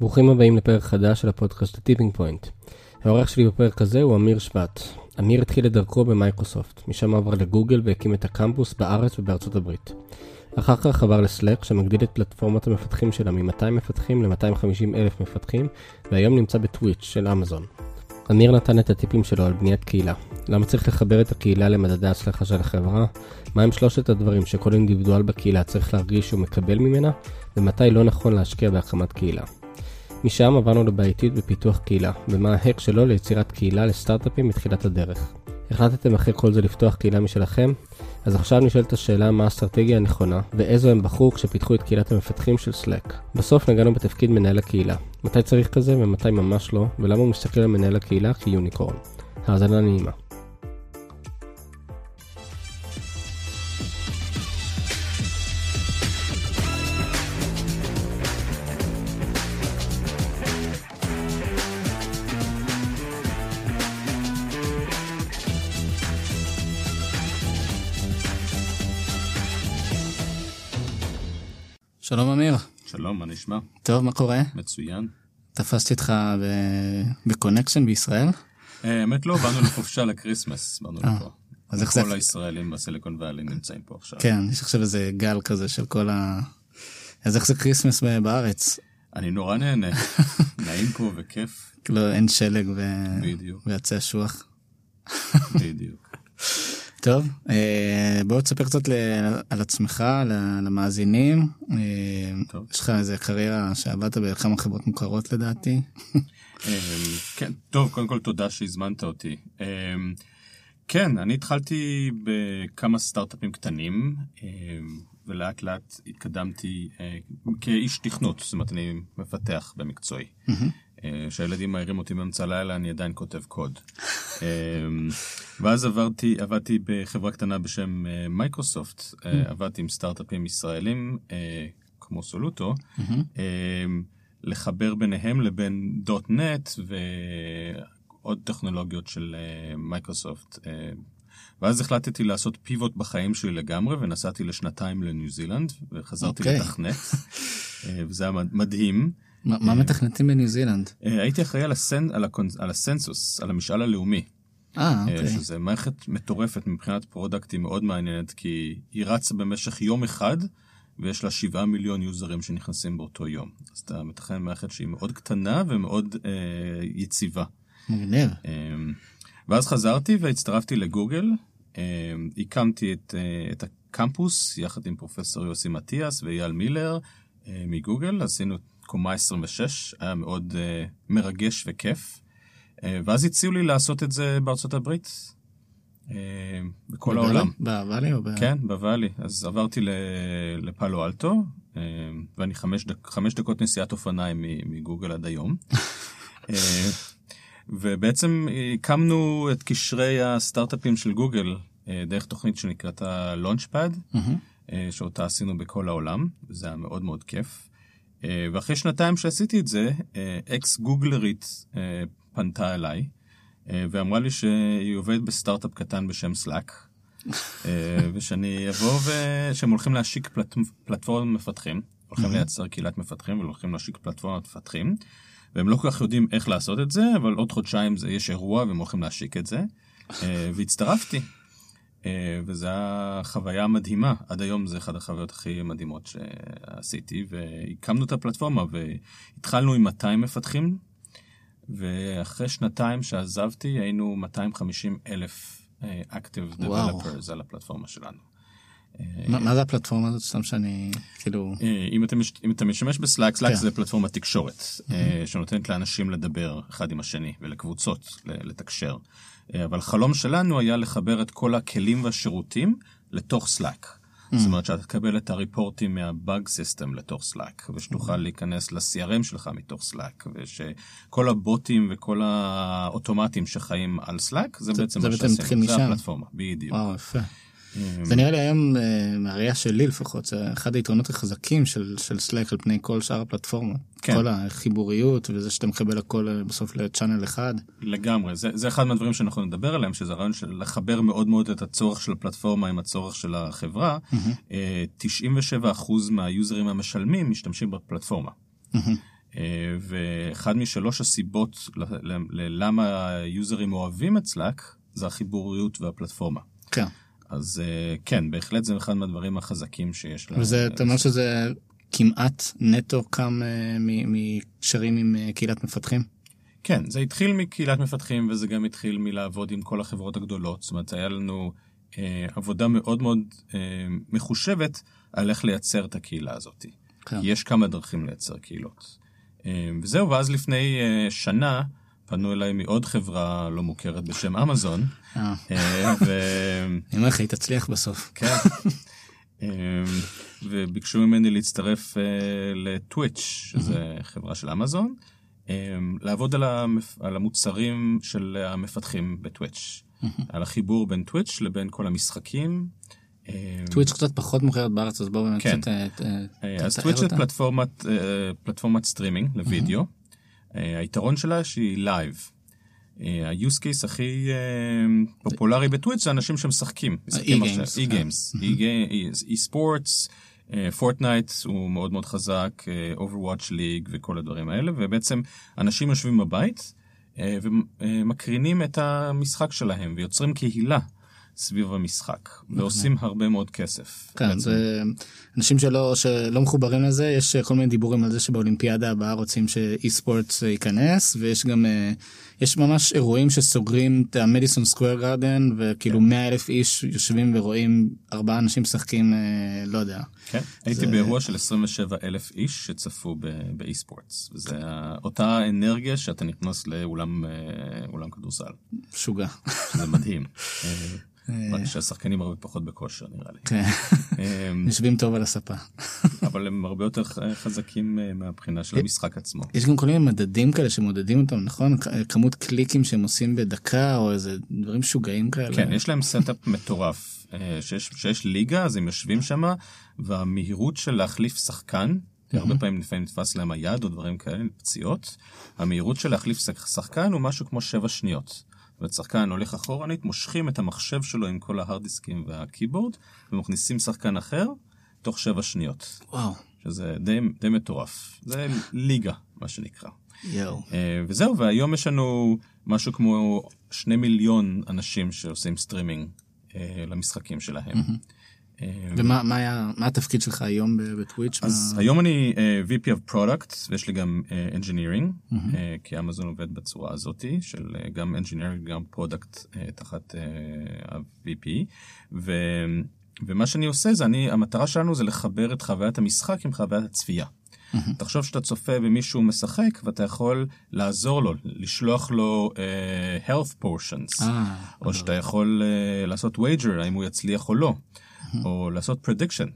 ברוכים הבאים לפרק חדש של הפודקאסט ה Tipping Point. האורח שלי בפרק הזה הוא אמיר שבט. אמיר התחיל את דרכו במייקרוסופט, משם עבר לגוגל והקים את הקמפוס בארץ ובארצות הברית. אחר כך עבר ל Slack שם הגדיל את פלטפורמת המפתחים שלה מ-200 מפתחים ל-250 אלף מפתחים, והיום נמצא ב Twitch של אמזון. אמיר נתן את הטיפים שלו על בניית קהילה. למה צריך לחבר את הקהילה למדדי ההצלחה של החברה? מהם שלושת הדברים שכל אינדיבידואל בקהילה צריך להרגיש שהוא מקבל ממנה? ומתי לא נכון להשקיע בהקמת קהילה. משם עברנו לבעייתיות בפיתוח קהילה, ומה ההק שלו ליצירת קהילה לסטארט-אפים בתחילת הדרך. החלטתם אחרי כל זה לפתוח קהילה משלכם? אז עכשיו נשאלת השאלה מה האסטרטגיה הנכונה, ואיזו הם בחרו כשפיתחו את קהילת המפתחים של Slack. בסוף נגענו בתפקיד מנהל הקהילה. מתי צריך כזה ומתי ממש לא, ולמה הוא מסתכל על מנהל הקהילה כיוניקורן. האזנה נעימה. שלום אמיר. שלום, מה נשמע? טוב, מה קורה? מצוין. תפסתי אותך ב connection בישראל? אה, האמת לא, באנו לחופשה ל Christmas, באנו אה, לפה. אז איך זה... כל הישראלים ב Silicon Valley נמצאים פה עכשיו. כן, יש עכשיו איזה גל כזה של כל ה... אז איך זה Christmas בארץ? אני נורא נהנה, נעים פה וכיף. כאילו אין שלג ו... בדיוק. ועצי אשוח. בדיוק. טוב, אה, בוא תספר קצת על עצמך, למאזינים. אה, טוב. יש לך איזה קריירה שעבדת בכמה חברות מוכרות לדעתי. אמ, כן, טוב, קודם כל תודה שהזמנת אותי. כן, אני התחלתי בכמה סטארט-אפים קטנים, ולאט לאט התקדמתי אה, כאיש תכנות, זאת אומרת, אני מפתח במקצועי. אה, כשהילדים מעירים אותי באמצע הלילה, אני עדיין כותב קוד. אמ, ואז עברתי, עבדתי בחברה קטנה בשם אה, מייקרוסופט, אה, עבדתי עם סטארט-אפים ישראלים, אה, כמו Soluto, אמ, לחבר ביניהם לבין .NET ועוד טכנולוגיות של אה, מייקרוסופט. אה, ואז החלטתי לעשות pivot בחיים שלי לגמרי, ונסעתי לשנתיים לניו זילנד, וחזרתי אוקיי. לתכנת, אה, וזה היה מד- מדהים. מה מה מתכנתים בניו זילנד? אה, הייתי אחראי. על ה census, על המשאל הלאומי. אה, אה, אוקיי. שזה מערכת מטורפת מבחינת product, היא מאוד מעניינת, כי היא רצה במשך יום אחד, ויש לה שבעה מיליון יוזרים שנכנסים באותו יום. אז אתה מתכנן מערכת שהיא מאוד קטנה ומאוד אה, יציבה. מגניב. אה, ואז חזרתי והצטרפתי לגוגל, אה, הקמתי את, אה, את הקמפוס יחד עם פרופסור יוסי מטיאס ואייל מילר אה, מגוגל, עשינו את קומה 26, היה מאוד אה, מרגש וכיף. אה, ואז הציעו לי לעשות את זה בארצות הברית, אה, בכל בוואלי? העולם. בוואלי או ב... כן, בוואלי. אז עברתי לפאלו אלטו, אה, ואני חמש, דק, חמש דקות נסיעת אופניים מגוגל עד היום. אה, ובעצם הקמנו את קשרי הסטארט-אפים של גוגל אה, דרך תוכנית שנקראת ה-Launchpad. אה, שאותה עשינו בכל העולם, וזה היה מאוד מאוד כיף. אה, ואחרי שנתיים שעשיתי את זה, אה, אקס גוגלרית אה, פנתה אליי, ואמרה לי שהיא עובדת בסטארט-אפ קטן בשם Slack, ושאני אבוא ושהם הולכים להשיק פלט... פלטפורמת מפתחים, הולכים לייצר קהילת מפתחים והולכים להשיק פלטפורמת מפתחים, והם לא כל כך יודעים איך לעשות את זה, אבל עוד חודשיים זה, יש אירוע והם הולכים להשיק את זה, והצטרפתי. אה, וזו הייתה חוויה מדהימה, עד היום זה אחת החוויות הכי מדהימות שעשיתי, והקמנו את הפלטפורמה והתחלנו עם 200 מפתחים, ואחרי שנתיים שעזבתי היינו 250 אלף אה, Active וואו. Developers על הפלטפורמה שלנו. מה מה זה הפלטפורמה הזאת? סתם שאני כאילו... אה, אם אתה, מש... אם אתה משתמש בסלאק, סלאק כן. זה פלטפורמת תקשורת, אה, שנותנת לאנשים לדבר אחד עם השני ולקבוצות לתקשר. אה, אבל החלום שלנו היה לחבר את כל הכלים והשירותים לתוך Slack. זאת אומרת שאתה תקבל את הריפורטים מה bug system לתוך Slack, ושתוכל להיכנס ל-CRM שלך מתוך Slack, ושכל הבוטים וכל האוטומטים שחיים על Slack, זה בעצם זה מה שעשינו, זה. הפלטפורמה, בדיוק. וואו, יפה. זה נראה לי היום, אה, מהראייה שלי לפחות, זה אחד היתרונות החזקים של, של Slack על פני כל שאר הפלטפורמות. כן. כל החיבוריות וזה שאתה מקבל הכל אה, בסוף ל channel אחד. לגמרי, זה, זה אחד מהדברים שאנחנו נדבר עליהם, שזה הרעיון של לחבר מאוד מאוד את הצורך של הפלטפורמה עם הצורך של החברה. אה, 97% מהיוזרים המשלמים משתמשים בפלטפורמה. ואחד משלוש הסיבות ללמה היוזרים אוהבים את Slack זה החיבוריות והפלטפורמה. כן. אז כן, בהחלט זה אחד מהדברים החזקים שיש. וזה, אתה אומר שזה כמעט נטו קם מקשרים עם קהילת מפתחים? כן, זה התחיל מקהילת מפתחים וזה גם התחיל מלעבוד עם כל החברות הגדולות. זאת אומרת, היה לנו אה, עבודה מאוד מאוד אה, מחושבת על איך לייצר את הקהילה הזאת. כן. יש כמה דרכים לייצר קהילות. אה, וזהו, ואז לפני אה, שנה פנו אליי מעוד חברה לא מוכרת בשם אמזון. אה. אה. אני אומר לך, היא תצליח בסוף. כן. אה, וביקשו ממני להצטרף ל Twitch, שזה חברה של אמזון. אמ, לעבוד על, המוצרים של המפתחים ב Twitch, על החיבור בין Twitch לבין כל המשחקים. Twitch קצת פחות מוכרת בארץ אז בואו באמת כן. קצת תתאר אז Twitch זה פלטפורמת סטרימינג לוידאו. אה, היתרון שלה שהיא live. ה-use case הכי פופולרי ב Twitch זה אנשים שמשחקים. e-games. e-sports. Fortnite אה, הוא מאוד מאוד חזק, Overwatch League וכל הדברים האלה, ובעצם אנשים יושבים בבית ומקרינים את המשחק שלהם ויוצרים קהילה סביב המשחק, ועושים הרבה מאוד כסף. כן, זה אנשים שלא, שלא מחוברים לזה, יש כל מיני דיבורים על זה שבאולימפיאדה הבאה רוצים ש e-sport ייכנס, ויש גם, אה, יש ממש אירועים שסוגרים את המדיסון סקוויר גארדן, וכאילו 100 כן. אלף איש יושבים ורואים ארבעה אנשים משחקים, אה, לא יודע. כן, הייתי באירוע של 27 אלף איש שצפו באי ספורטס, וזה אותה אנרגיה שאתה נכנס לאולם אה, כדורסל. משוגע. זה מדהים. רק שהשחקנים הרבה פחות בכושר נראה לי. כן, אמ, יושבים טוב על הספה. אבל הם הרבה יותר חזקים אה, מהבחינה של המשחק עצמו. יש גם כל מיני מדדים כאלה שמודדים אותם, נכון? כמות קליקים שהם עושים בדקה או איזה דברים משוגעים כאלה. כן, יש להם setup מטורף. אה, שיש ליגה אז הם יושבים שם והמהירות של להחליף שחקן הרבה פעמים לפעמים נתפס להם היד או דברים כאלה, פציעות. המהירות של להחליף שחקן הוא משהו כמו שבע שניות. ושחקן הולך אחורנית, מושכים את המחשב שלו עם כל ההארד דיסקים וה keyboard, ומכניסים שחקן אחר תוך שבע שניות. וואו. שזה די, די מטורף. זה ליגה, מה שנקרא. יואו. אה, וזהו, והיום יש לנו משהו כמו שני מיליון אנשים שעושים סטרימינג אה, למשחקים שלהם. אמ-הממ. ומה מה היה, מה התפקיד שלך היום ב Twitch? אז מה... היום אני אה, VP of Product ויש לי גם אה, Engineering, אמ-הממ. אה, כי אמזון עובד בצורה הזאתי של אה, גם Engineering גם Product אה, תחת ה-VP. ו... ומה שאני עושה זה אני, המטרה שלנו זה לחבר את חוויית המשחק עם חוויית הצפייה. אמ-הממ. תחשוב שאתה צופה במישהו משחק ואתה יכול לעזור לו, לשלוח לו אה, health potions, אה, או שאתה יכול אה, לעשות wager האם הוא יצליח או לא. או לעשות prediction,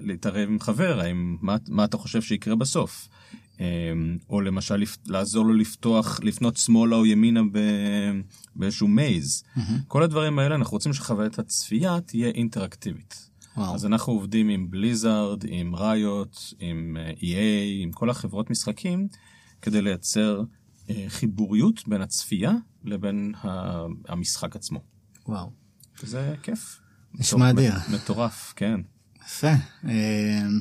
להתערב עם חבר, האם, מה, מה אתה חושב שיקרה בסוף. אמ, או למשל לעזור לו לפתוח, לפנות שמאלה או ימינה באיזשהו מייז. Mm-hmm. כל הדברים האלה, אנחנו רוצים שחוויית הצפייה תהיה אינטראקטיבית. וואו. אז אנחנו עובדים עם בליזארד, עם ראיות, עם אה, EA, עם כל החברות משחקים, כדי לייצר אה, חיבוריות בין הצפייה לבין המשחק עצמו. וואו. זה כיף. נשמע אדיר. מטורף, כן. יפה. אמ,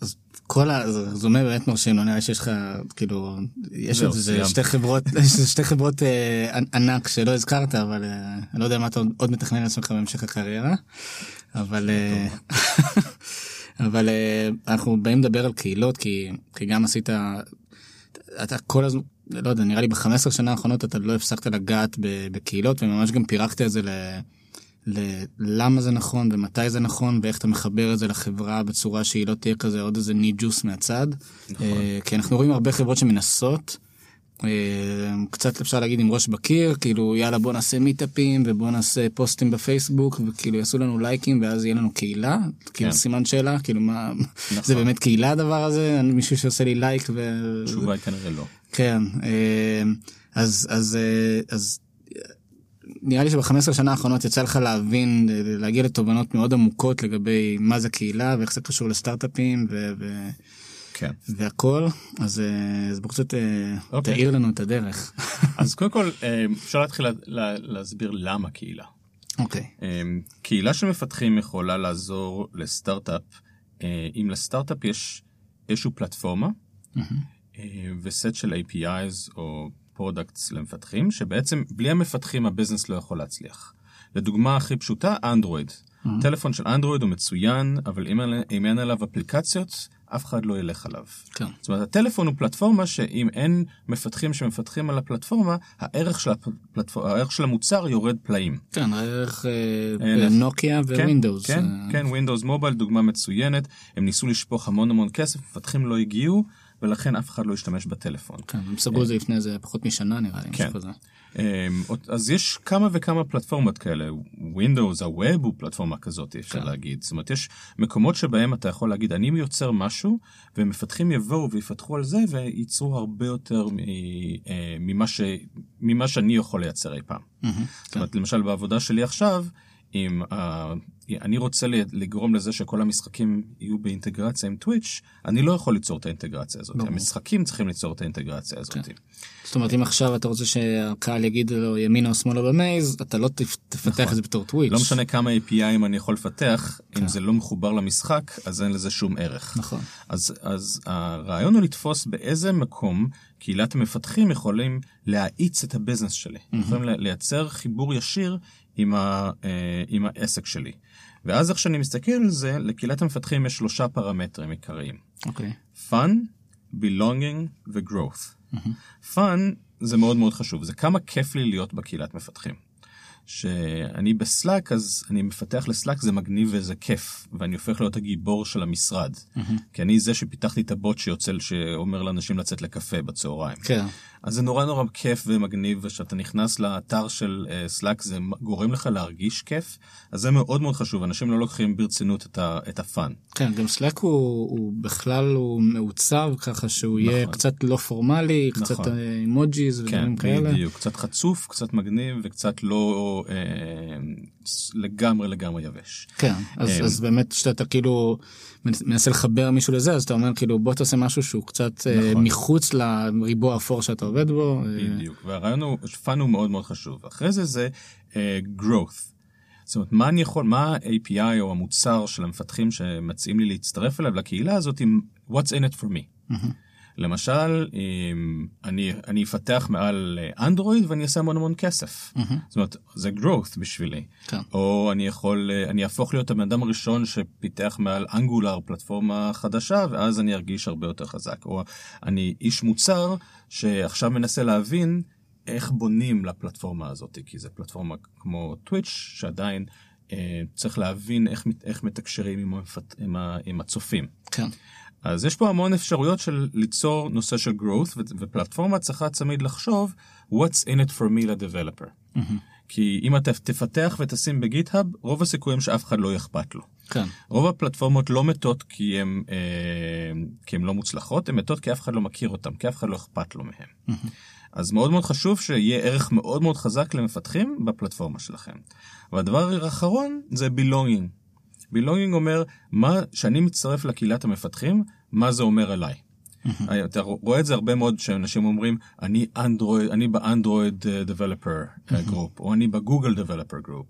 אז כל ה... זה אומר באמת מרשים, לא נראה שיש לך, כאילו, יש איזה שתי חברות, יש שתי חברות אה, ענק שלא הזכרת, אבל אה, אני לא יודע מה אתה עוד מתכנן לעצמך בהמשך הקריירה, אבל... אה, אבל אנחנו באים לדבר על קהילות, כי, כי גם עשית, אתה כל הזמן, לא יודע, נראה לי ב-15 שנה האחרונות אתה לא הפסקת לגעת בקהילות, וממש גם פירקת את זה ל... ללמה זה נכון ומתי זה נכון ואיך אתה מחבר את זה לחברה בצורה שהיא לא תהיה כזה עוד איזה ניד ג'וס מהצד. נכון. אה, כי אנחנו רואים הרבה חברות שמנסות. אה, קצת אפשר להגיד עם ראש בקיר כאילו יאללה בוא נעשה מיטאפים ובוא נעשה פוסטים בפייסבוק וכאילו יעשו לנו לייקים ואז יהיה לנו קהילה כאילו כן. סימן שאלה כאילו מה נכון. זה באמת קהילה הדבר הזה מישהו שעושה לי לייק ו... תשובה כנראה לא. כן אה, אז אז אז נראה לי שבחמש עשרה שנה האחרונות יצא לך להבין, להגיע לתובנות מאוד עמוקות לגבי מה זה קהילה ואיך זה קשור לסטארט-אפים ו... ו... כן. והכל, אז, אה, אז בוא קצת אה, אוקיי. תאיר לנו את הדרך. אז קודם כל אה, אפשר להתחיל לה, להסביר למה קהילה. אוקיי. קהילה של מפתחים יכולה לעזור לסטארט-אפ, אם לסטארט-אפ יש איזושהי פלטפורמה mm-hmm. וסט של APIs או products למפתחים, שבעצם בלי המפתחים ה business לא יכול להצליח. לדוגמה הכי פשוטה, אנדרואיד. Mm-hmm. טלפון של אנדרואיד הוא מצוין, אבל אם, אם אין עליו אפליקציות, אף אחד לא ילך עליו. כן. זאת אומרת, הטלפון הוא פלטפורמה שאם אין מפתחים שמפתחים על הפלטפורמה, הערך של, הפלטפור... הערך של המוצר יורד פלאים. כן, הערך אה, בנוקיה Windows. כן, כן, כן, Windows Mobile דוגמה מצוינת, הם ניסו לשפוך המון המון כסף, מפתחים לא הגיעו, ולכן אף אחד לא ישתמש בטלפון. כן, הם סגרו את זה לפני איזה פחות משנה נראה לי, כן. אמ, אז יש כמה וכמה פלטפורמות כאלה, Windows, הווב הוא פלטפורמה כזאת, אפשר כן. להגיד. זאת אומרת, יש מקומות שבהם אתה יכול להגיד, אני יוצר משהו, ומפתחים יבואו ויפתחו על זה, וייצרו הרבה יותר אה, ממה, ש, ממה שאני יכול לייצר אי פעם. Mm-hmm, זאת אומרת, כן. למשל בעבודה שלי עכשיו, אם uh, אני רוצה לגרום לזה שכל המשחקים יהיו באינטגרציה עם טוויץ', אני לא יכול ליצור את האינטגרציה הזאת. ברור. המשחקים צריכים ליצור את האינטגרציה הזאת. כן. זאת אומרת, אם עכשיו אתה רוצה שהקהל יגיד לו ימינה או שמאלה במייז, אתה לא תפתח נכון. את זה בתור טוויץ'. לא משנה כמה APIים אני יכול לפתח, כן. אם זה לא מחובר למשחק, אז אין לזה שום ערך. נכון. אז, אז הרעיון הוא לתפוס באיזה מקום קהילת המפתחים יכולים להאיץ את הביזנס שלי. Mm-hmm. יכולים לייצר חיבור ישיר עם, ה, אה, עם העסק שלי. ואז איך שאני מסתכל על זה, לקהילת המפתחים יש שלושה פרמטרים עיקריים. אוקיי. Okay. fun, belonging ו-growth. Mm-hmm. fun זה מאוד מאוד חשוב, זה כמה כיף לי להיות בקהילת מפתחים. שאני ב Slack אז אני מפתח ל Slack זה מגניב וזה כיף ואני הופך להיות הגיבור של המשרד mm-hmm. כי אני זה שפיתחתי את הבוט שיוצא שאומר לאנשים לצאת לקפה בצהריים. כן. אז זה נורא נורא כיף ומגניב ושאתה נכנס לאתר של Slack uh, זה גורם לך להרגיש כיף אז זה מאוד מאוד חשוב אנשים לא לוקחים ברצינות את, ה, את ה fun. כן גם Slack הוא, הוא בכלל הוא מעוצב ככה שהוא נכון. יהיה קצת לא פורמלי נכון. קצת emojis כן, ודברים כאלה. בדיוק קצת חצוף קצת מגניב וקצת לא אה, לגמרי לגמרי יבש. כן אז, אה, אז באמת שאתה כאילו. מנסה לחבר מישהו לזה אז אתה אומר כאילו בוא תעשה משהו שהוא קצת אה, נכון. מחוץ לריבוע האפור שאתה עובד בו. אה. בדיוק והרעיון הוא fun הוא מאוד מאוד חשוב אחרי זה זה uh, growth. זאת אומרת מה אני יכול מה ה-API או המוצר של המפתחים שמציעים לי להצטרף אליו לקהילה הזאת עם what's in it for me. Mm-hmm. למשל, אני, אני אפתח מעל אנדרואיד ואני אעשה המון המון כסף. Mm-hmm. זאת אומרת, זה growth בשבילי. כן. או אני יכול, אני אהפוך להיות הבן אדם הראשון שפיתח מעל אנגולר פלטפורמה חדשה, ואז אני ארגיש הרבה יותר חזק. או אני איש מוצר שעכשיו מנסה להבין איך בונים לפלטפורמה הזאת, כי זו פלטפורמה כמו טוויץ' שעדיין אה, צריך להבין איך, איך מתקשרים עם, המפת, עם, ה, עם הצופים. כן. אז יש פה המון אפשרויות של ליצור נושא של growth, ופלטפורמה צריכה תמיד לחשוב what's in it for me לדבלפר. Mm-hmm. כי אם אתה תפתח ותשים בגיטהאב, רוב הסיכויים שאף אחד לא יאכפת לו. כן. רוב הפלטפורמות לא מתות כי הן אה, כי לא מוצלחות, הן מתות כי אף אחד לא מכיר אותן, כי אף אחד לא אכפת לו מהן. Mm-hmm. אז מאוד מאוד חשוב שיהיה ערך מאוד מאוד חזק למפתחים בפלטפורמה שלכם. והדבר האחרון זה belonging. Belonging אומר מה שאני מצטרף לקהילת המפתחים מה זה אומר עליי. אתה רואה את זה הרבה מאוד שאנשים אומרים אני אנדרואיד אני באנדרואיד developer group או אני בגוגל developer group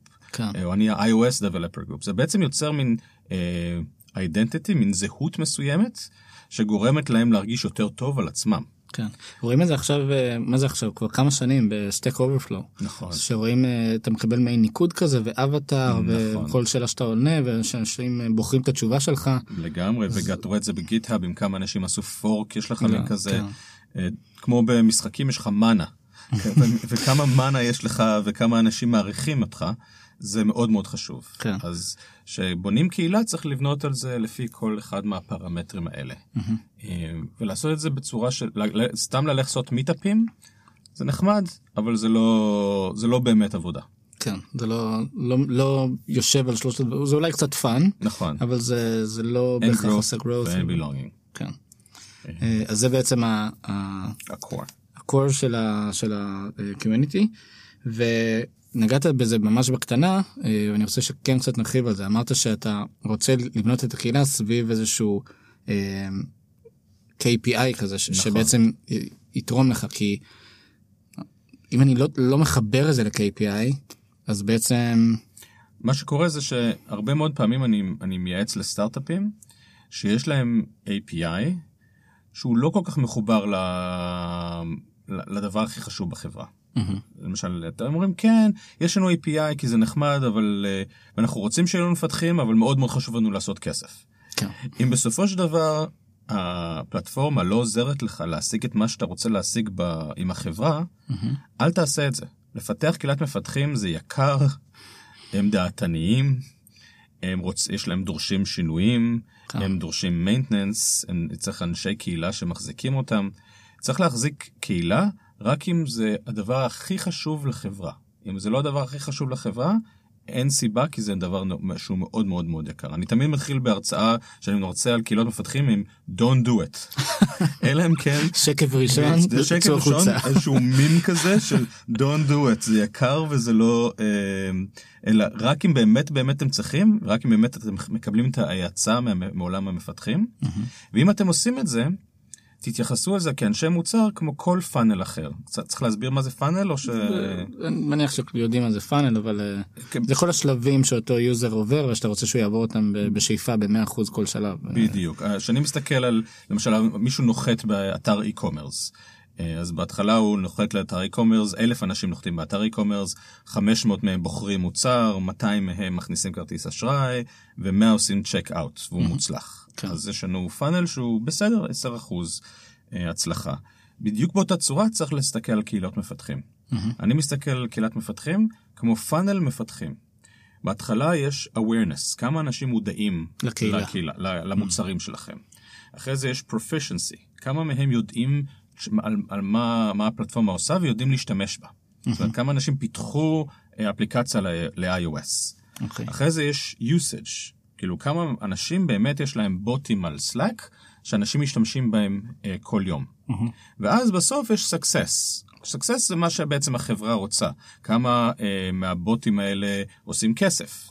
או אני ה-iOS developer group זה בעצם יוצר מין identity uh, מין זהות מסוימת שגורמת להם להרגיש יותר טוב על עצמם. כן. רואים את זה עכשיו, אה, מה זה עכשיו, כבר כמה שנים ב Stack Overflow. נכון. שרואים, אה, אתה מקבל מעין ניקוד כזה ואבטאר, נכון. וכל שאלה שאתה עונה, ואנשים אה, בוחרים את התשובה שלך. לגמרי, אז... וגם רואה את זה ב GitHub, עם כמה אנשים עשו fork, יש לך מין לא, כזה, כן. כמו במשחקים יש לך mana. וכמה mana יש לך וכמה אנשים מעריכים אותך. זה מאוד מאוד חשוב. כן. אז כשבונים קהילה צריך לבנות על זה לפי כל אחד מהפרמטרים האלה. Mm-hmm. ולעשות את זה בצורה של, סתם ללכת לעשות מיטאפים, זה נחמד, אבל זה לא, זה לא באמת עבודה. כן, זה לא, לא, לא יושב על שלושת הדברים, זה אולי קצת fun, נכון, אבל זה, זה לא בהכרח עושה growth. ואין belonging. כן. אה, אז זה בעצם ה-core. ה-core של ה-community, נגעת בזה ממש בקטנה אה, ואני רוצה שכן קצת נרחיב על זה אמרת שאתה רוצה לבנות את הקהילה סביב איזשהו אה, KPI כזה נכון. שבעצם יתרום לך כי אם אני לא, לא מחבר את זה ל-KPI אז בעצם מה שקורה זה שהרבה מאוד פעמים אני, אני מייעץ לסטארט-אפים שיש להם API שהוא לא כל כך מחובר ל... לדבר הכי חשוב בחברה. Mm-hmm. למשל, אתם אומרים, כן, יש לנו API כי זה נחמד, אבל uh, אנחנו רוצים שיהיו לנו מפתחים, אבל מאוד מאוד חשוב לנו לעשות כסף. כן. אם בסופו של דבר הפלטפורמה לא עוזרת לך להשיג את מה שאתה רוצה להשיג ב... עם החברה, mm-hmm. אל תעשה את זה. לפתח קהילת מפתחים זה יקר, הם דעתניים, הם רוצ... יש להם דורשים שינויים, כן. הם דורשים מיינטננס, צריך אנשי קהילה שמחזיקים אותם. צריך להחזיק קהילה רק אם זה הדבר הכי חשוב לחברה. אם זה לא הדבר הכי חשוב לחברה, אין סיבה כי זה דבר שהוא מאוד מאוד מאוד יקר. אני תמיד מתחיל בהרצאה שאני מרצה על קהילות מפתחים עם Don't do it. אלא אם כן... שקף ראשון, זה שקף ראשון, איזשהו מים כזה של Don't do it, זה יקר וזה לא... אה, אלא רק אם באמת באמת אתם צריכים, רק אם באמת אתם מקבלים את ההאצה מעולם המפתחים. ואם אתם עושים את זה, תתייחסו לזה כאנשי מוצר כמו כל funnel אחר. צריך להסביר מה זה funnel או ש... אני מניח שיודעים מה זה funnel אבל אה, כן. זה כל השלבים שאותו user עובר ושאתה רוצה שהוא יעבור אותם בשאיפה ב-100% כל שלב. בדיוק. כשאני מסתכל על למשל מישהו נוחת באתר e-commerce. אה, אז בהתחלה הוא נוחת לאתר e-commerce, אלף אנשים נוחתים באתר e-commerce, 500 מהם בוחרים מוצר, 200 מהם מכניסים כרטיס אשראי, ו-100 עושים צ'ק אאוט, והוא mm-hmm. מוצלח. כן. אז יש לנו פאנל שהוא בסדר, 10% אה, הצלחה. בדיוק באותה צורה צריך להסתכל על קהילות מפתחים. Mm-hmm. אני מסתכל על קהילת מפתחים כמו פאנל מפתחים. בהתחלה יש awareness, כמה אנשים מודעים לקהילה, לקהילה למוצרים mm-hmm. שלכם. אחרי זה יש proficiency, כמה מהם יודעים על, על מה, מה הפלטפורמה עושה ויודעים להשתמש בה. Mm-hmm. זאת אומרת, כמה אנשים פיתחו אה, אפליקציה ל-iOS. Okay. אוקיי. אחרי זה יש usage, כאילו כמה אנשים באמת יש להם בוטים על Slack, שאנשים משתמשים בהם uh, כל יום. Mm-hmm. ואז בסוף יש success. success זה מה שבעצם החברה רוצה. כמה uh, מהבוטים האלה עושים כסף.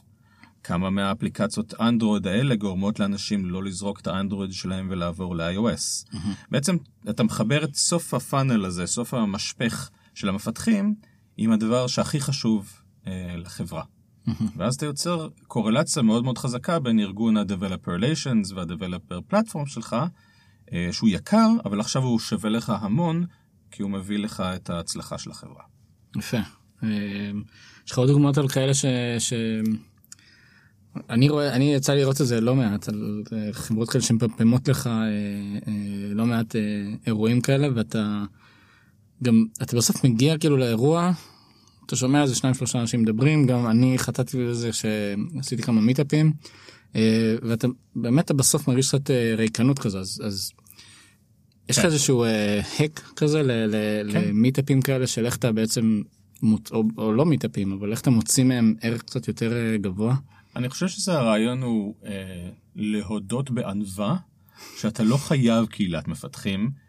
כמה מהאפליקציות אנדרואיד האלה גורמות לאנשים לא לזרוק את האנדרואיד שלהם ולעבור ל-iOS. Mm-hmm. בעצם אתה מחבר את סוף הפאנל הזה, סוף המשפך של המפתחים, עם הדבר שהכי חשוב אה, לחברה. Mm-hmm. ואז אתה יוצר קורלציה מאוד מאוד חזקה בין ארגון ה-Developer Relations וה-Developer Platform שלך, אה, שהוא יקר, אבל עכשיו הוא שווה לך המון, כי הוא מביא לך את ההצלחה של החברה. יפה. אה, יש לך עוד דוגמאות על כאלה ש... ש... אני רואה, אני יצא לי לראות את זה לא מעט, על אה, חברות כאלה שמפמפמות לך אה, אה, לא מעט אירועים כאלה, ואתה גם, אתה בסוף מגיע כאילו לאירוע, אתה שומע איזה שניים שלושה אנשים מדברים, גם אני חטאתי בזה שעשיתי כמה מיטאפים, ואתה באמת אתה בסוף מרגיש קצת ריקנות כזה, אז, אז יש לך כן. איזשהו הק כזה כן. למיטאפים כאלה של איך אתה בעצם, או, או לא מיטאפים, אבל איך אתה מוציא מהם ערך קצת יותר גבוה? אני חושב שזה הרעיון הוא אה, להודות בענווה שאתה לא חייב קהילת מפתחים, אה,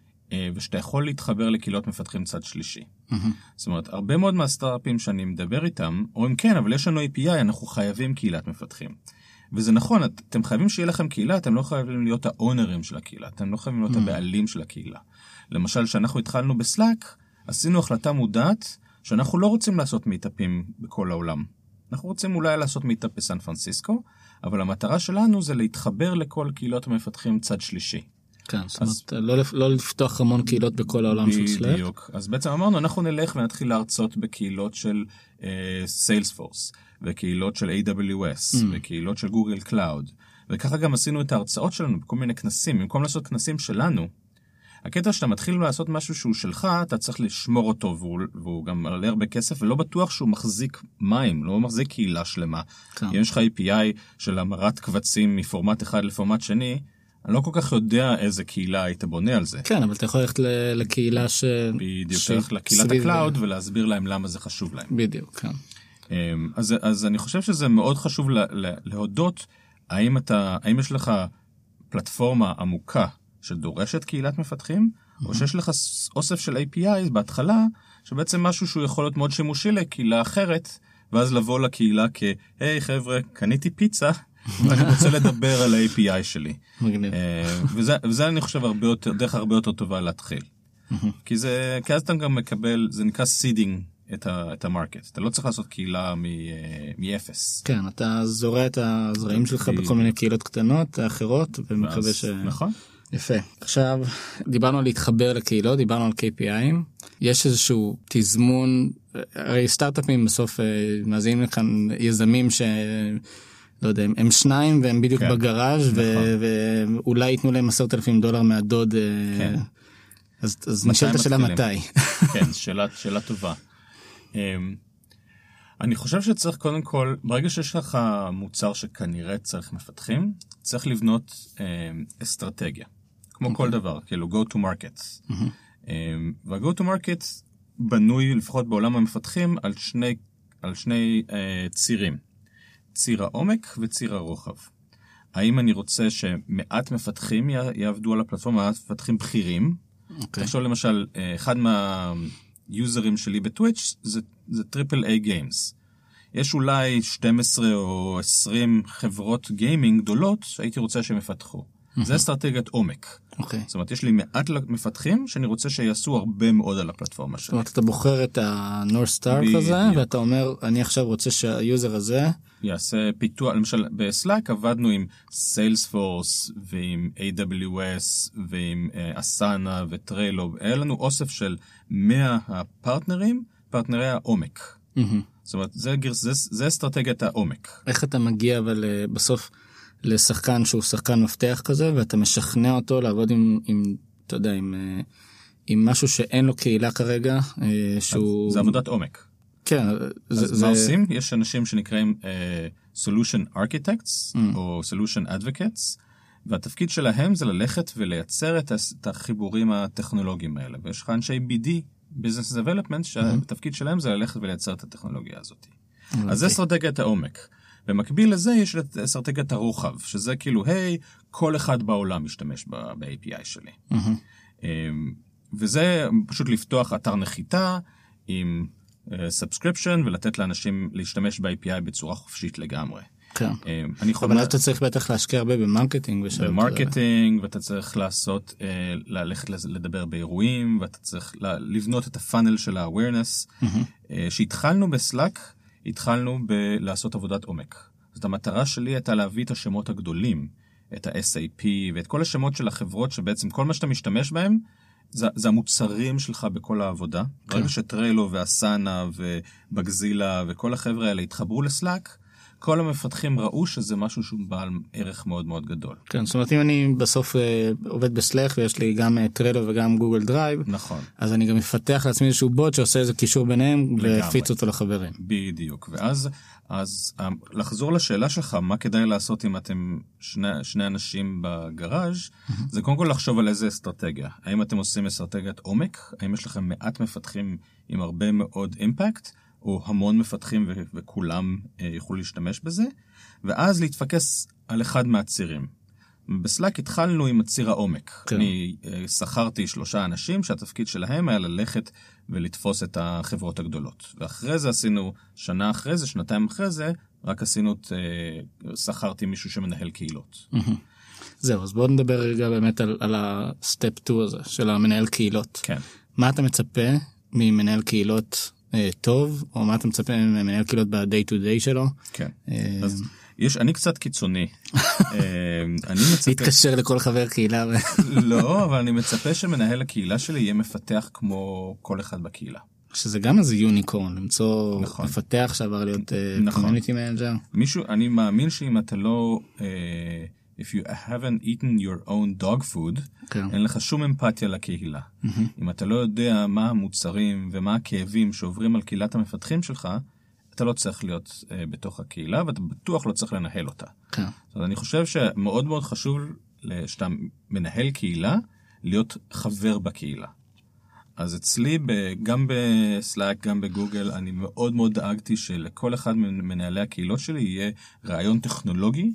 ושאתה יכול להתחבר לקהילות מפתחים צד שלישי. Mm-hmm. זאת אומרת, הרבה מאוד מהסטארט-אפים שאני מדבר איתם, אומרים כן, אבל יש לנו API, אנחנו חייבים קהילת מפתחים. וזה נכון, אתם חייבים שיהיה לכם קהילה, אתם לא חייבים להיות האונרים של הקהילה, אתם לא חייבים להיות mm-hmm. הבעלים של הקהילה. למשל, כשאנחנו התחלנו בסלאק, עשינו החלטה מודעת שאנחנו לא רוצים לעשות מיטאפים בכל העולם. אנחנו רוצים אולי לעשות מיטאפ בסן פרנסיסקו, אבל המטרה שלנו זה להתחבר לכל קהילות המפתחים צד שלישי. כן, זאת אומרת, לא, לא לפתוח המון קהילות בכל העולם של Slack. בדיוק. אז בעצם אמרנו, אנחנו נלך ונתחיל להרצות בקהילות של Salesforce, uh, וקהילות של AWS, mm. וקהילות של Google Cloud. וככה גם עשינו את ההרצאות שלנו בכל מיני כנסים. במקום לעשות כנסים שלנו, הקטע שאתה מתחיל לעשות משהו שהוא שלך, אתה צריך לשמור אותו, והוא, והוא גם עולה הרבה כסף, ולא בטוח שהוא מחזיק מים, לא מחזיק קהילה שלמה. כן. אם יש לך API של המרת קבצים מפורמט אחד לפורמט שני, אני לא כל כך יודע איזה קהילה היית בונה על זה. כן, אבל אתה יכול ללכת לקהילה ש... בדיוק, ש... צריך לקהילת ה cloud ולהסביר להם למה זה חשוב להם. בדיוק, כן. אמ, אז, אז אני חושב שזה מאוד חשוב לה, להודות, האם, אתה, האם יש לך פלטפורמה עמוקה שדורשת קהילת מפתחים, mm-hmm. או שיש לך אוסף של API בהתחלה, שבעצם משהו שהוא יכול להיות מאוד שימושי לקהילה אחרת, ואז לבוא לקהילה כ, היי hey, חבר'ה, קניתי פיצה, ואני רוצה לדבר על ה-API שלי. מגניב. אה, וזה, וזה אני חושב הרבה יותר, דרך הרבה יותר טובה להתחיל. כי זה, כי אז אתה גם מקבל, זה נקרא seeding את, ה, את ה market. אתה לא צריך לעשות קהילה אה, מאפס. כן, אתה זורע את הזרעים שלך בכל מיני קהילות קטנות אחרות, ומקווה ש... נכון. יפה. עכשיו, דיברנו על להתחבר לקהילות, דיברנו על KPIים. יש איזשהו תזמון, הרי סטארט-אפים בסוף אה, מאזינים לכאן יזמים ש... לא יודע, הם שניים והם בדיוק כן, בגראז' נכון. ואולי ייתנו להם עשרת אלפים דולר מהדוד. אה, כן. אז, אז נשאלת השאלה מתי. כן, שאלה, שאלה טובה. אמ, אני חושב שצריך קודם כל, ברגע שיש לך מוצר שכנראה צריך מפתחים, צריך לבנות אה, אסטרטגיה. כמו okay. כל אוקיי. דבר, כאילו go to market. Mm-hmm. אה, וה-go to market בנוי, לפחות בעולם המפתחים, על שני, על שני אה, צירים. ציר העומק וציר הרוחב. האם אני רוצה שמעט מפתחים יעבדו על הפלטפורמה, מעט מפתחים בכירים? Okay. אוקיי. תחשוב למשל, אה, אחד מהיוזרים שלי בטוויץ' זה triple-A games. יש אולי 12 או 20 חברות gaming גדולות שהייתי רוצה שהם יפתחו. זה אסטרטגיית עומק. אוקיי. זאת אומרת, יש לי מעט מפתחים שאני רוצה שיעשו הרבה מאוד על הפלטפורמה שלי. זאת אומרת, אתה בוחר את ה-North Star כזה, ואתה אומר, אני עכשיו רוצה שה user הזה... יעשה פיתוח, למשל ב Slack עבדנו עם Salesforce ועם AWS ועם Asana ו Trello, היה לנו אוסף של 100 הפרטנרים, פרטנרי העומק. זאת אומרת, זה, זה, זה אסטרטגיית העומק. איך אתה מגיע אבל אה, בסוף לשחקן שהוא שחקן מפתח כזה, ואתה משכנע אותו לעבוד עם, עם אתה יודע, עם, אה, עם משהו שאין לו קהילה כרגע, אה, שהוא... זה עבודת עומק. כן. אז זה, מה זה... עושים? יש אנשים שנקראים uh, Solution Architects, mm. או Solution Advocates, והתפקיד שלהם זה ללכת ולייצר את החיבורים הטכנולוגיים האלה. ויש לך אנשי BD, Business Development, שהתפקיד שלהם זה ללכת ולייצר את הטכנולוגיה הזאת. אז זה אסטרטגיית העומק. במקביל לזה יש את אסטרטגיית הרוחב, שזה כאילו, היי, כל אחד בעולם משתמש ב-API שלי. אמ, וזה פשוט לפתוח אתר נחיתה עם subscription uh, ולתת לאנשים להשתמש ב-API בצורה חופשית לגמרי. כן. אמ, אני יכול... אבל אתה צריך בטח להשקיע הרבה ב-marketing. ב-marketing, ואתה צריך לעשות, אה, ללכת לדבר באירועים, ואתה צריך לבנות את הפאנל של ה-awareness. אה, שהתחלנו בסלאק, התחלנו בלעשות עבודת עומק. זאת המטרה שלי הייתה להביא את השמות הגדולים, את ה-SAP ואת כל השמות של החברות שבעצם כל מה שאתה משתמש בהם, זה, זה המוצרים שלך בכל העבודה. כן. ברגע שטריילו ואסנה ובגזילה וכל החבר'ה האלה התחברו לסלאק, כל המפתחים ראו שזה משהו שהוא בעל ערך מאוד מאוד גדול. כן, זאת אומרת אם אני בסוף אה, עובד בסלאק ויש לי גם אה, טרלו וגם גוגל דרייב, נכון. אז אני גם אפתח לעצמי איזשהו בוט שעושה איזה קישור ביניהם ויפיץ אותו לחברים. בדיוק, ואז אז אה, לחזור לשאלה שלך מה כדאי לעשות אם אתם שני, שני אנשים בגראז'. זה קודם כל לחשוב על איזה אסטרטגיה. האם אתם עושים אסטרטגיית עומק? האם יש לכם מעט מפתחים עם הרבה מאוד אימפקט? או המון מפתחים ו- וכולם אה, יוכלו להשתמש בזה, ואז להתפקס על אחד מהצירים. בסלאק התחלנו עם הציר העומק. כן. אני אה, שכרתי שלושה אנשים שהתפקיד שלהם היה ללכת ולתפוס את החברות הגדולות. ואחרי זה עשינו, שנה אחרי זה, שנתיים אחרי זה, רק עשינו את, אה, שכרתי מישהו שמנהל קהילות. זהו, אז בואו נדבר רגע באמת על, על הסטפ 2 הזה של המנהל קהילות. כן. מה אתה מצפה ממנהל קהילות טוב, או מה אתה מצפה ממנהל קהילות ב-day to day שלו. כן. אה, אז יש, אני קצת קיצוני. אה, אני מצפה... להתקשר לכל חבר קהילה. לא, אבל אני מצפה שמנהל הקהילה שלי יהיה מפתח כמו כל אחד בקהילה. שזה גם איזה unicorn, למצוא נכון. מפתח שעבר להיות community נכון. manager. מישהו, אני מאמין שאם אתה לא... if you haven't eaten your own dog food. כן. אין לך שום אמפתיה לקהילה. Mm-hmm. אם אתה לא יודע מה המוצרים ומה הכאבים שעוברים על קהילת המפתחים שלך, אתה לא צריך להיות uh, בתוך הקהילה ואתה בטוח לא צריך לנהל אותה. כן. אז אני חושב שמאוד מאוד חשוב שאתה מנהל קהילה, להיות חבר בקהילה. אז אצלי, גם בסלאק, גם בגוגל, אני מאוד מאוד דאגתי שלכל אחד ממנהלי הקהילות שלי יהיה רעיון טכנולוגי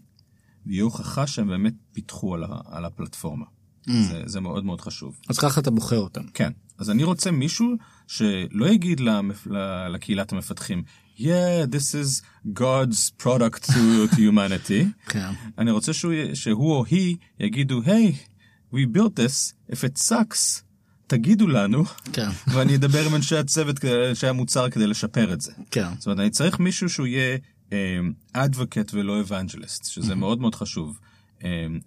ויהיה הוכחה שהם באמת פיתחו על, ה, על הפלטפורמה. Mm. זה, זה מאוד מאוד חשוב. אז ככה אתה בוחר אותם. כן. אז אני רוצה מישהו שלא יגיד למפ... לקהילת המפתחים, yeah, this is God's product to, to humanity. כן. אני רוצה שהוא, שהוא או היא יגידו, hey, we built this, if it sucks, תגידו לנו, כן. ואני אדבר עם אנשי הצוות, אנשי המוצר כדי לשפר את זה. כן. זאת אומרת, אני צריך מישהו שהוא יהיה advocate אמ, ולא evangelist, שזה מאוד מאוד חשוב.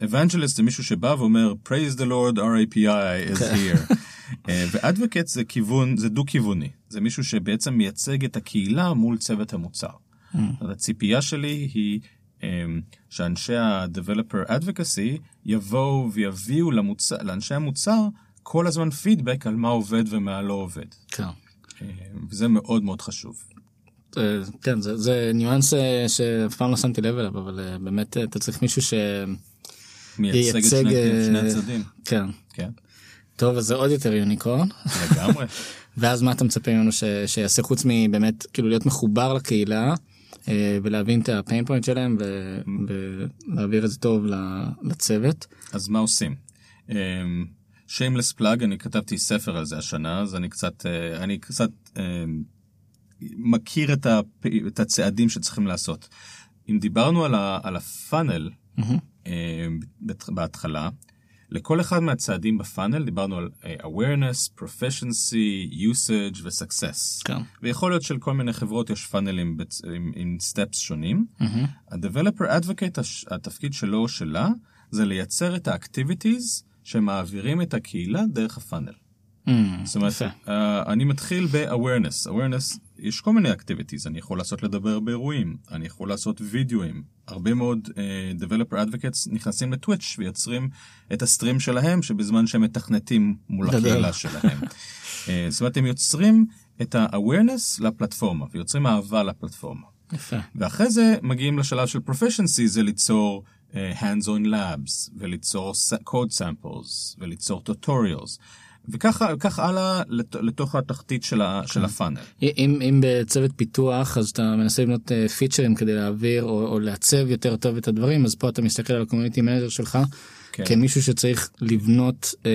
evangelist זה מישהו שבא ואומר praise the lord our API is here. ו-advocate זה כיוון זה דו כיווני זה מישהו שבעצם מייצג את הקהילה מול צוות המוצר. Mm. הציפייה שלי היא שאנשי ה-Developer Advocacy יבואו ויביאו למוצר, לאנשי המוצר כל הזמן פידבק על מה עובד ומה לא עובד. כן. וזה מאוד מאוד חשוב. כן זה, זה ניואנס אה, שאף פעם לא שמתי לב אליו אבל אה, באמת אה, אתה צריך מישהו ש... מייצג את שני, שני הצדדים. כן. כן. טוב אז זה עוד יותר יוניקורן. לגמרי. ואז מה אתה מצפה ממנו ש... שיעשה חוץ מבאמת כאילו להיות מחובר לקהילה ולהבין את הפיין פוינט שלהם ו... ולהעביר את זה טוב לצוות. אז מה עושים? שיימלס פלאג אני כתבתי ספר על זה השנה אז אני קצת אני קצת מכיר את, הפ... את הצעדים שצריכים לעשות. אם דיברנו על, ה... על הפאנל mm-hmm. בהתחלה, לכל אחד מהצעדים בפאנל דיברנו על אה, awareness, proficiency, usage ו-success. כן. ויכול להיות שלכל מיני חברות יש פאנלים בצ... עם, עם steps שונים. Mm-hmm. ה-developer advocate, התפקיד שלו או שלה, זה לייצר את ה-activities שמעבירים את הקהילה דרך הפאנל. Mm, זאת אומרת, uh, אני מתחיל ב-awareness. awareness, יש כל מיני activities, אני יכול לעשות לדבר באירועים, אני יכול לעשות וידאוים. הרבה מאוד uh, developer advocates נכנסים לטוויץ' ויוצרים את הסטרים שלהם, שבזמן שהם מתכנתים מול הקהילה שלהם. uh, זאת אומרת, הם יוצרים את ה-awareness לפלטפורמה, ויוצרים אהבה לפלטפורמה. יפה. ואחרי זה מגיעים לשלב של proficiency, זה ליצור uh, hands-on labs, וליצור code samples, וליצור tutorials. וככה הלאה לתוך התחתית של, ה, של כן. ה-funnel. אם, אם בצוות פיתוח אז אתה מנסה לבנות פיצ'רים אה, כדי להעביר או, או לעצב יותר טוב את הדברים אז פה אתה מסתכל על ה-community manager שלך כן. כמישהו שצריך לבנות אה,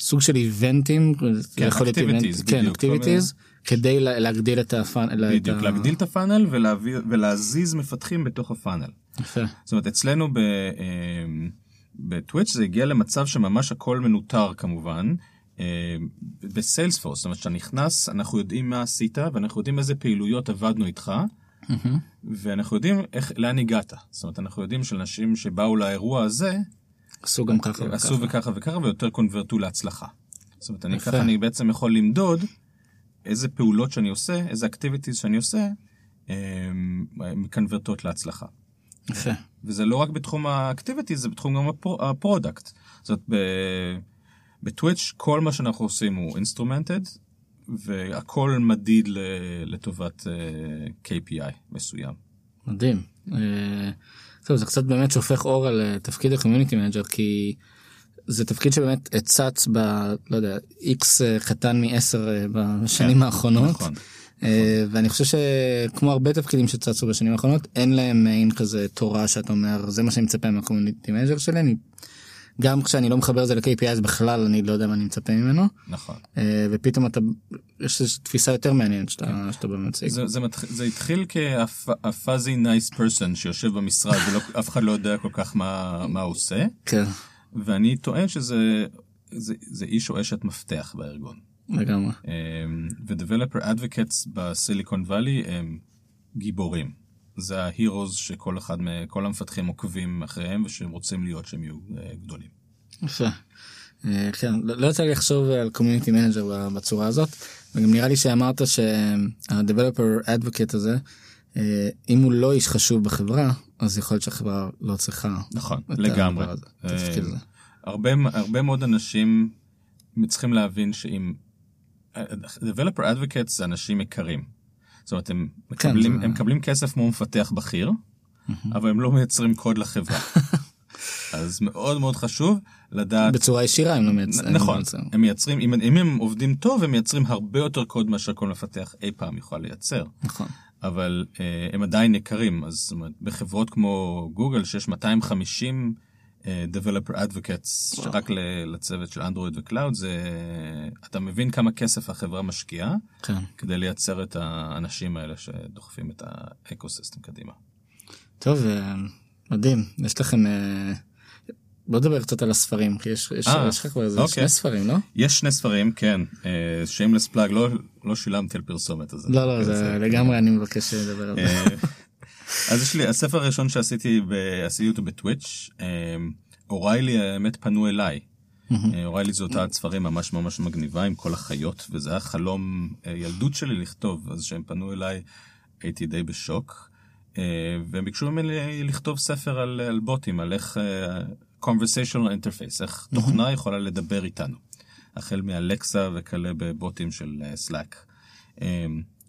סוג של event-ים, כן, איבנט, כן, אקטיביטיז, כדי להגדיל את הפאנל, בדיוק, את להגדיל את הפאנל ולהעביר, ולהזיז מפתחים בתוך הפאנל. יפה. זאת אומרת אצלנו ב... אה, בטוויץ' זה הגיע למצב שממש הכל מנוטר כמובן. אה, בסיילספורס, זאת אומרת שאתה נכנס, אנחנו יודעים מה עשית ואנחנו יודעים איזה פעילויות עבדנו איתך. Mm-hmm. ואנחנו יודעים איך, לאן הגעת. זאת אומרת, אנחנו יודעים שאנשים שבאו לאירוע הזה, עשו גם ככה וככה. עשו וככה וככה ויותר convert-ו להצלחה. זאת אומרת, אני ככה אני בעצם יכול למדוד איזה פעולות שאני עושה, איזה activities שאני עושה, מ-convert-ות להצלחה. יפה. וזה לא רק בתחום ה-activity, זה בתחום גם ה-product. זאת בטוויץ' כל מה שאנחנו עושים הוא instrumented, והכל מדיד לטובת אה, KPI מסוים. מדהים. אה, טוב, זה קצת באמת שופך אור על אה, תפקיד ה-community manager, כי זה תפקיד שבאמת צץ ב... לא יודע, איקס קטן מ-10 בשנים כן, האחרונות. נכון. אה, ואני חושב שכמו הרבה תפקידים שצצו בשנים האחרונות אין להם מעין כזה תורה שאתה אומר זה מה שאני מצפה מה-community manager שלי. אני גם כשאני לא מחבר את זה ל-KPI אז בכלל אני לא יודע מה אני מצפה ממנו. נכון. אה, ופתאום אתה יש איזו תפיסה יותר מעניינת שאתה, כן. שאתה מציג. זה, זה, מתח... זה התחיל כ-fuzzy nice person שיושב במשרד ואף אחד לא יודע כל כך מה, מה הוא עושה. כן. ואני טוען שזה זה, זה איש או אשת מפתח בארגון. לגמרי. אמ, ו-Developer Advocates בסיליקון וואלי הם גיבורים. זה ההירוז שכל אחד, כל המפתחים עוקבים אחריהם ושהם רוצים להיות שהם יהיו אה, גדולים. יפה. אה, כן, לא, לא יצא לי לחשוב על community manager בצורה הזאת, וגם נראה לי שאמרת שה-Developer Advocate הזה, אה, אם הוא לא איש חשוב בחברה, אז יכול להיות שהחברה לא צריכה. נכון, לגמרי. הרבה, הרבה מאוד אנשים צריכים להבין שאם Developer Advocates זה אנשים יקרים. זאת אומרת, הם כן, מקבלים, זה... הם מקבלים כסף כמו מפתח בכיר. אבל הם לא מייצרים קוד לחברה. אז מאוד מאוד חשוב לדעת... בצורה ישירה הם לא מייצרים. נכון, הם מייצרים, אם, אם הם עובדים טוב, הם מייצרים הרבה יותר קוד מאשר כל מפתח אי פעם יכול לייצר. נכון. אבל אה, הם עדיין יקרים, אז זאת אומרת, בחברות כמו גוגל, שיש 250 אה, Developer Advocates וואו. שרק לצוות של אנדרואיד ו-cloud זה אתה מבין כמה כסף החברה משקיעה כן. כדי לייצר את האנשים האלה שדוחפים את ה-ecosystem קדימה. טוב אה, מדהים יש לכם אה, בוא נדבר קצת על הספרים כי יש יש, 아, יש לך כבר אוקיי. שני ספרים לא? יש שני ספרים כן שיימלס פלאג לא לא שילמתי על פרסומת הזה. לא לא זה לגמרי אני מבקש לדבר על זה. אז יש לי, הספר הראשון שעשיתי, עשיתי אותו בטוויץ', אוריילי האמת פנו אליי. אוריילי זו אותה ספרים ממש ממש מגניבה עם כל החיות, וזה היה חלום ילדות שלי לכתוב, אז כשהם פנו אליי הייתי די בשוק. והם ביקשו ממני לכתוב ספר על, על בוטים, על איך uh, conversational interface, איך תוכנה יכולה לדבר איתנו. החל מאלקסה וכלה בבוטים של סלאק. Uh, um,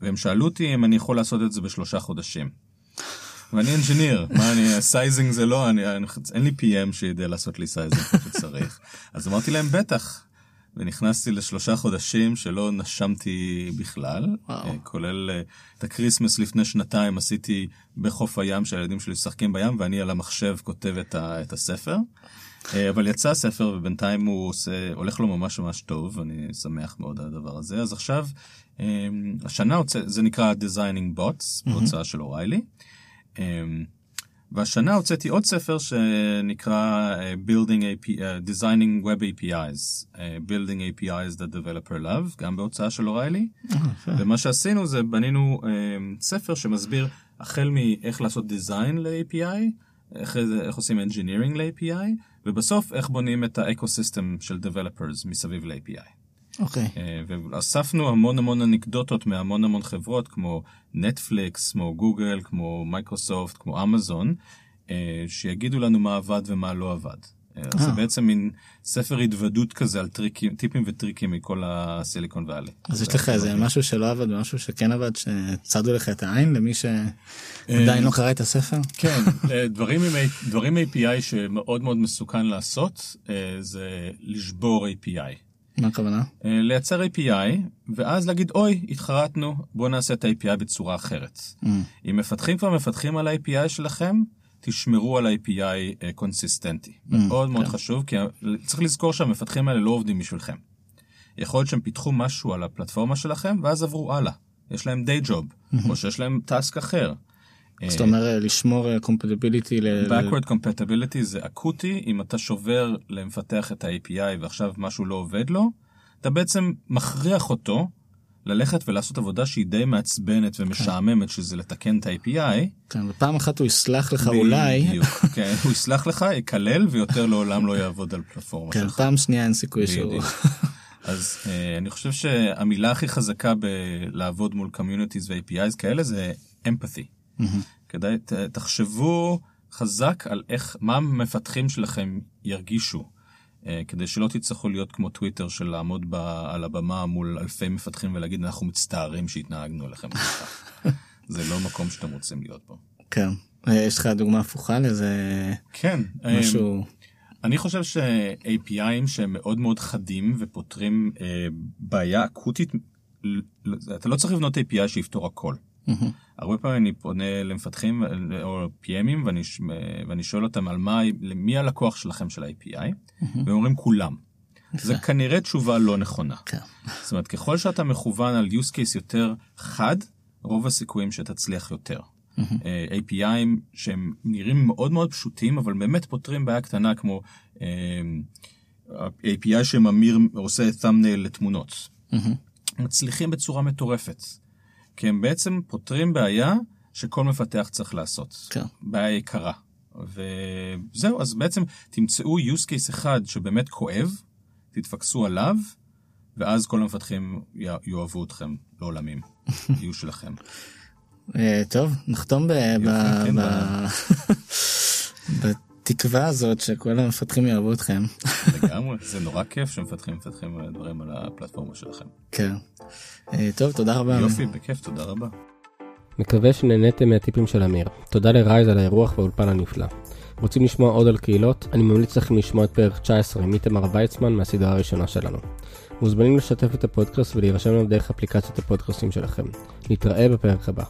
והם שאלו אותי אם אני יכול לעשות את זה בשלושה חודשים. ואני engineer, מה אני, sizing זה לא, אני, אני, אין לי PM שידע לעשות לי sizing כמו שצריך. אז אמרתי להם בטח. ונכנסתי לשלושה חודשים שלא נשמתי בכלל, וואו. אה, כולל אה, את ה-Christmas לפני שנתיים עשיתי בחוף הים שהילדים שלי משחקים בים ואני על המחשב כותב את, ה, את הספר. אה, אבל יצא הספר ובינתיים הוא עושה, הולך לו ממש ממש טוב, אני שמח מאוד על הדבר הזה. אז עכשיו, השנה זה נקרא Designing Bots, בהוצאה של אוריילי. והשנה הוצאתי עוד ספר שנקרא uh, Building AP, uh, Designing Web APIs, uh, Building APIs that Developers Love, גם בהוצאה של אוריילי. ומה שעשינו זה בנינו uh, ספר שמסביר החל מאיך לעשות design ל-API, איך, איך עושים engineering ל-API, ובסוף איך בונים את ה-ecosystem של Developers מסביב ל-API. אוקיי. Okay. ואספנו המון המון אנקדוטות מהמון המון חברות כמו נטפליקס, כמו גוגל, כמו מייקרוסופט, כמו אמזון, אה, שיגידו לנו מה עבד ומה לא עבד. אז זה אה. בעצם מין ספר התוודות כזה על טריקים, טיפים וטריקים מכל הסיליקון ואלי. אז יש לך איזה משהו שלא עבד ומשהו שכן עבד, שצדו לך את העין למי שעדיין לא קרא את הספר? כן, דברים, עם, דברים API שמאוד מאוד מסוכן לעשות, זה לשבור API. מה הכוונה? אה, לייצר API, ואז להגיד, אוי, התחרטנו, בואו נעשה את ה-API בצורה אחרת. Mm. אם מפתחים כבר מפתחים על ה-API שלכם, תשמרו על ה-API קונסיסטנטי. Mm, מאוד מאוד כן. חשוב, כי צריך לזכור שהמפתחים האלה לא עובדים בשבילכם. יכול להיות שהם פיתחו משהו על הפלטפורמה שלכם, ואז עברו הלאה. יש להם די ג'וב, mm-hmm. או שיש להם טאסק אחר. זאת אומרת לשמור קומפטיביליטי ל... backward compatibility זה אקוטי, אם אתה שובר למפתח את ה-API ועכשיו משהו לא עובד לו, אתה בעצם מכריח אותו ללכת ולעשות עבודה שהיא די מעצבנת ומשעממת, כן. שזה לתקן את ה-API. כן, ופעם אחת הוא יסלח לך אולי. בדיוק, כן, הוא יסלח לך, יקלל ויותר לעולם לא יעבוד על פלטפורמה כן, שלך. כן, פעם שנייה אין סיכוי שהוא... אז uh, אני חושב שהמילה הכי חזקה בלעבוד מול communities ו-APIs כאלה זה empathy. כדאי, ת, תחשבו חזק על איך, מה המפתחים שלכם ירגישו, אה, כדי שלא תצטרכו להיות כמו טוויטר של לעמוד ב, על הבמה מול אלפי מפתחים ולהגיד אנחנו מצטערים שהתנהגנו אליכם ככה. זה לא מקום שאתם רוצים להיות בו. כן. אה, יש לך דוגמה הפוכה לזה? כן. משהו... אני חושב ש-APIים שהם מאוד מאוד חדים ופותרים אה, בעיה אקוטית, אתה לא צריך לבנות API שיפתור הכל. Mm-hmm. הרבה פעמים אני פונה למפתחים או PMים ואני, ואני שואל אותם על מה, מי הלקוח שלכם של ה-API, mm-hmm. והם אומרים כולם. זה כנראה תשובה לא נכונה. כן. זאת אומרת, ככל שאתה מכוון על use case יותר חד, רוב הסיכויים שתצליח יותר. Mm-hmm. Uh, APIים שהם נראים מאוד מאוד פשוטים, אבל באמת פותרים בעיה קטנה כמו uh, API שממיר, עושה thumbnail לתמונות. Mm-hmm. מצליחים בצורה מטורפת. כי הם בעצם פותרים בעיה שכל מפתח צריך לעשות. כן. בעיה יקרה. וזהו, אז בעצם תמצאו use case אחד שבאמת כואב, תתפקסו עליו, ואז כל המפתחים יאהבו אתכם לעולמים, יהיו שלכם. אה, טוב, נחתום כן, בתקווה הזאת שכל המפתחים יאהבו אתכם. לגמרי, זה נורא כיף שמפתחים מפתחים דברים על הפלטפורמה שלכם. כן. אה, טוב, תודה רבה. יופי, בכיף, תודה רבה. מקווה שנהניתם מהטיפים של אמיר. תודה לרייז על האירוח והאולפן הנפלא. רוצים לשמוע עוד על קהילות? אני ממליץ לכם לשמוע את פרק 19 עם איתמר ויצמן מהסדרה הראשונה שלנו. מוזמנים לשתף את הפודקאסט ולהירשם לנו דרך אפליקציות הפודקאסטים שלכם. נתראה בפרק הבא.